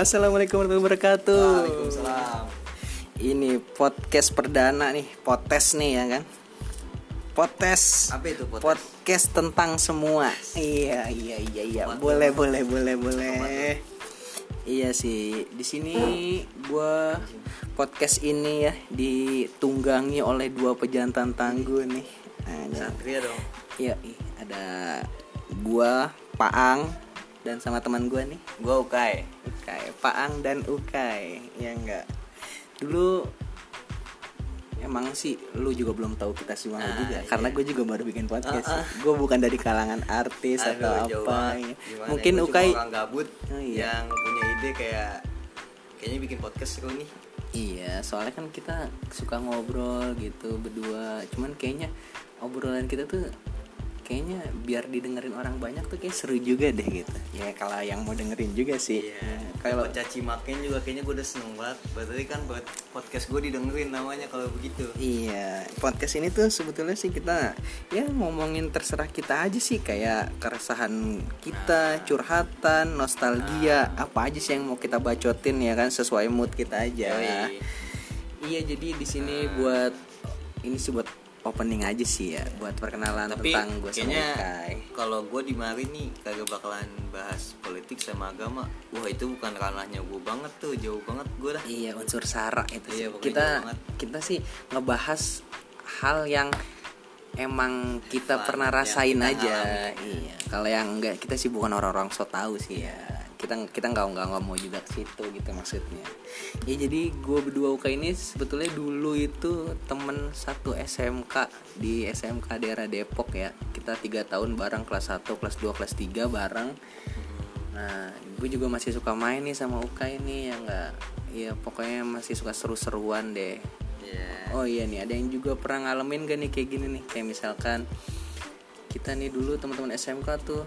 Assalamualaikum warahmatullahi wabarakatuh. Waalaikumsalam. Ini podcast perdana nih, potes nih ya kan? Potes. Apa itu podcast? Podcast tentang semua. Iya, iya, iya, iya. Boleh, boleh, boleh, Apa boleh. Iya sih. Di sini gua podcast ini ya ditunggangi oleh dua pejantan tangguh nih. Ada Satria dong. Iya, ada gua, Paang dan sama teman gua nih. Gua Ukai. Ukai, Paang dan Ukai, ya enggak. Dulu emang sih lu juga belum tahu kita semua Ah, juga iya. karena gue juga baru bikin podcast. Ah, ah. Gue bukan dari kalangan artis Aduh, atau apa. banget. ya. Mungkin ya, Ukai orang gabut Oh, iya. yang punya ide kayak kayaknya bikin podcast seru nih. Iya, soalnya kan kita suka ngobrol gitu berdua. Cuman kayaknya obrolan kita tuh kayaknya biar didengerin orang banyak tuh kayak seru juga deh gitu. Ya kalau yang mau dengerin juga sih. Iya. Ya, Kalau caci makin juga kayaknya gue udah seneng banget. Berarti kan buat podcast gue didengerin namanya kalau begitu. Iya, podcast ini tuh sebetulnya sih kita ya ngomongin terserah kita aja sih kayak keresahan kita, Nah. curhatan, nostalgia, apa aja sih yang mau kita bacotin ya kan sesuai mood kita aja. Yoi. Iya, jadi di sini Nah. buat ini sih buat opening aja sih ya, buat perkenalan Tapi tentang gue sama Kai. kalau gue di mari nih kagak bakalan bahas politik sama agama. Wah itu bukan ranahnya gue banget tuh, jauh banget gue dah. Iya, unsur sara itu sih. Iya, pokoknya kita kita sih ngebahas hal yang emang kita Fun, pernah rasain kita aja. Iya. Kalau yang enggak kita sih bukan orang-orang so tahu sih ya. Kita kita nggak nggak nggak mau juga ke situ gitu maksudnya. Ya jadi gue berdua Uka ini sebetulnya dulu itu temen satu SMK di SMK daerah Depok ya. Kita tiga tahun bareng kelas 1, kelas 2, kelas 3 bareng. Nah, gue juga masih suka main nih sama Uka ini ya enggak. Ya pokoknya masih suka seru-seruan deh. Iya. Oh iya nih, ada yang juga pernah ngalamin gak nih kayak gini nih? Kayak misalkan kita nih dulu teman-teman SMK tuh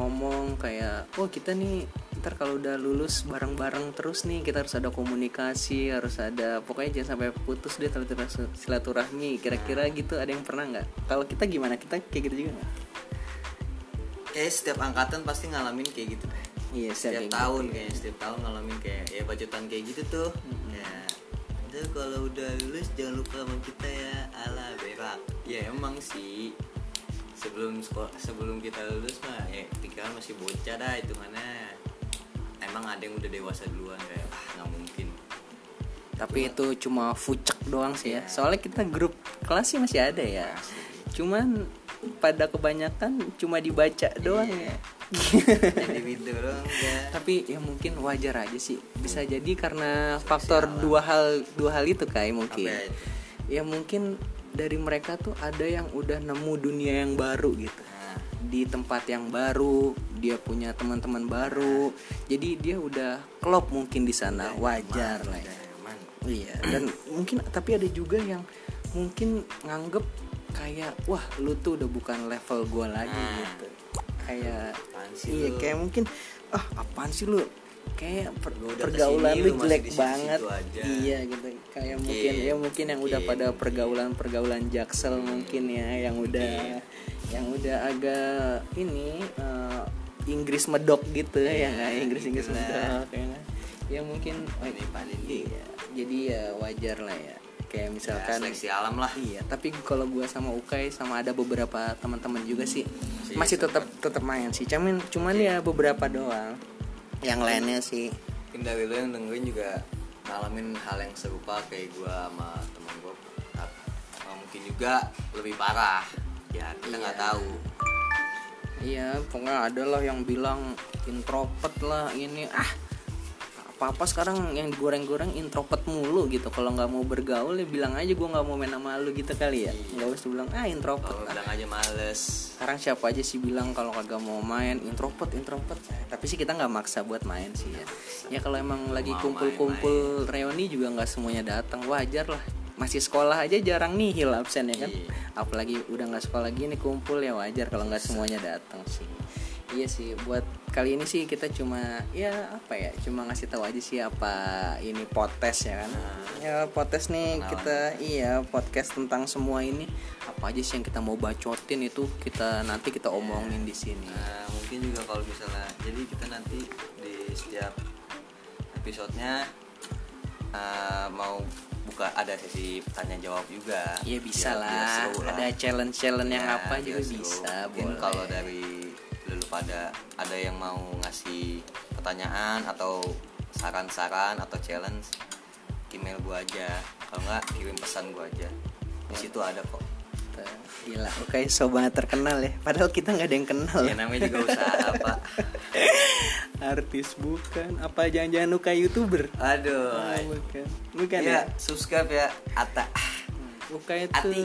ngomong kayak, oh kita nih ntar kalau udah lulus bareng-bareng terus nih kita harus ada komunikasi, harus ada pokoknya jangan sampai putus deh silaturahmi- silaturahmi. Kira-kira gitu ada yang pernah nggak? Kalau kita gimana? Kita kayak gitu juga nggak? Kayak setiap angkatan pasti ngalamin kayak gitu deh. Iya, setiap kayak tahun gitu. kayaknya setiap tahun ngalamin kayak ya bacotan kayak gitu tuh ya itu kalau udah lulus jangan lupa sama kita ya ala berak ya emang sih sebelum sekolah sebelum kita lulus mah ya pikiran masih bocah dah itu emang ada yang udah dewasa duluan kayak ah nggak mungkin Tapi itu cuma fucek doang sih ya. Iya. Soalnya kita grup kelas sih masih ada ya. Cuman pada kebanyakan cuma dibaca doang ya. gitu doang ya Tapi ya mungkin wajar aja sih. Bisa jadi karena faktor dua hal dua hal itu kayak mungkin. ya itu? Ya mungkin dari mereka tuh ada yang udah nemu dunia yang baru gitu. Di tempat yang baru, dia punya teman-teman baru. Jadi dia udah klop mungkin di sana. Wajar lah ya. udah Iya, dan mungkin tapi ada juga yang mungkin nganggep kayak wah lu tuh udah bukan level gua lagi Nah. gitu. Kayak iya lu? kayak mungkin ah apaan sih lu? Kayak per- Lu udah pergaulan ke sini, lu jelek banget. Iya gitu. Kayak mungkin ya mungkin yang udah mungkin, pada mungkin. pergaulan-pergaulan jaksel mungkin ya yang udah yang udah agak ini eh, Inggris medok gitu ya nggak Inggris-Inggris gitu lah. medok ya nggak? Ya mungkin oh, Paling-paling Iya, jadi ya wajar lah ya. Kayak ya, misalkan seleksi alam lah Iya, tapi kalau gua sama Ukai sama ada beberapa teman-teman juga sih Masih masih tetap tetap main sih. Cuman cuman ya beberapa doang. Yang lainnya sih dari lu yang dengerin juga ngalamin hal yang serupa kayak gua sama temen gua Atau mungkin juga lebih parah ya kita nggak Iya. tahu. Iya, pokoknya ada lah yang bilang introvert lah ini ah. Apa-apa sekarang yang digoreng-goreng introvert mulu gitu. Kalau nggak mau bergaul ya bilang aja gua nggak mau main sama lu gitu kali ya. Nggak usah bilang ah introvert. Ah. bilang aja males. Sekarang siapa aja sih bilang kalau kagak mau main? Introvert introvert. Tapi sih kita nggak maksa buat main sih ya. Ya kalau emang lagi kumpul-kumpul reuni juga nggak semuanya datang. Wajar lah masih sekolah aja jarang nihil absen ya kan. Iya. apalagi udah nggak sekolah gini kumpul ya wajar kalau nggak semuanya datang sih. Iya sih buat kali ini sih kita cuma ya apa ya cuma ngasih tahu aja sih apa ini potes ya kan. Ya potes nih Kenalan. kita iya podcast tentang semua ini. Apa aja sih yang kita mau bacotin itu kita nanti kita omongin di sini. Nah mungkin juga kalau misalnya jadi kita nanti di setiap episodenya eh, mau buka ada sesi tanya jawab juga Iya bisa biar lah. seru lah. Ada challenge challenge yang Ya, apa juga seru. bisa. mungkin boleh. kalau dari lu pada ada yang mau ngasih pertanyaan atau saran-saran atau challenge email gua aja kalau nggak kirim pesan gua aja di situ ada kok Gila, oke so banget terkenal ya. Padahal kita nggak ada yang kenal. ya namanya juga usaha pak Artis bukan? Apa jangan-jangan lu kayak youtuber? aduh Oh, bukan. Bukan ya ya? subscribe ya Ata Uka itu Ati.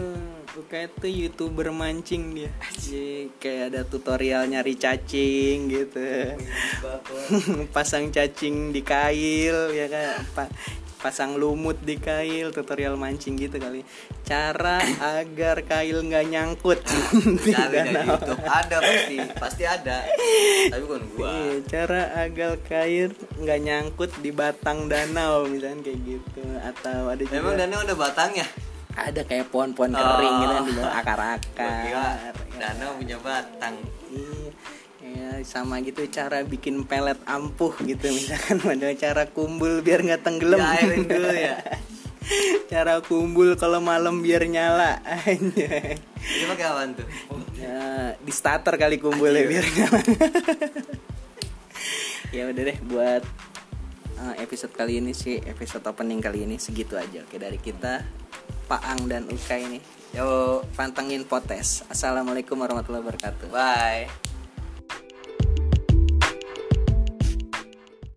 Uka itu youtuber mancing dia. Jadi kayak ada tutorial nyari cacing gitu. Pasang cacing di kail ya kan. Pa- pasang lumut di kail tutorial mancing gitu kali. Cara agar kail nggak nyangkut di cari danau. YouTube ada pasti pasti ada tapi bukan gua Iya, cara agar kail nggak nyangkut di batang danau misalnya kayak gitu atau ada juga memang danau ada batangnya ada kayak pohon-pohon Oh. kering gitu kan di bawah Gua akar-akar danau punya batang Iya. Ya, sama gitu cara bikin pelet ampuh gitu misalkan ada cara kumbul biar nggak tenggelam. Diairin dulu ya. cara kumbul kalau malam biar nyala. Anjay. ini pakai tuh? Ya, di starter kali kumbulnya biar nyala. Ya udah deh buat uh, episode kali ini sih episode opening kali ini segitu aja. Oke dari kita Paang dan Uka ini. Yo. Pantengin potes. Assalamualaikum warahmatullahi wabarakatuh. Bye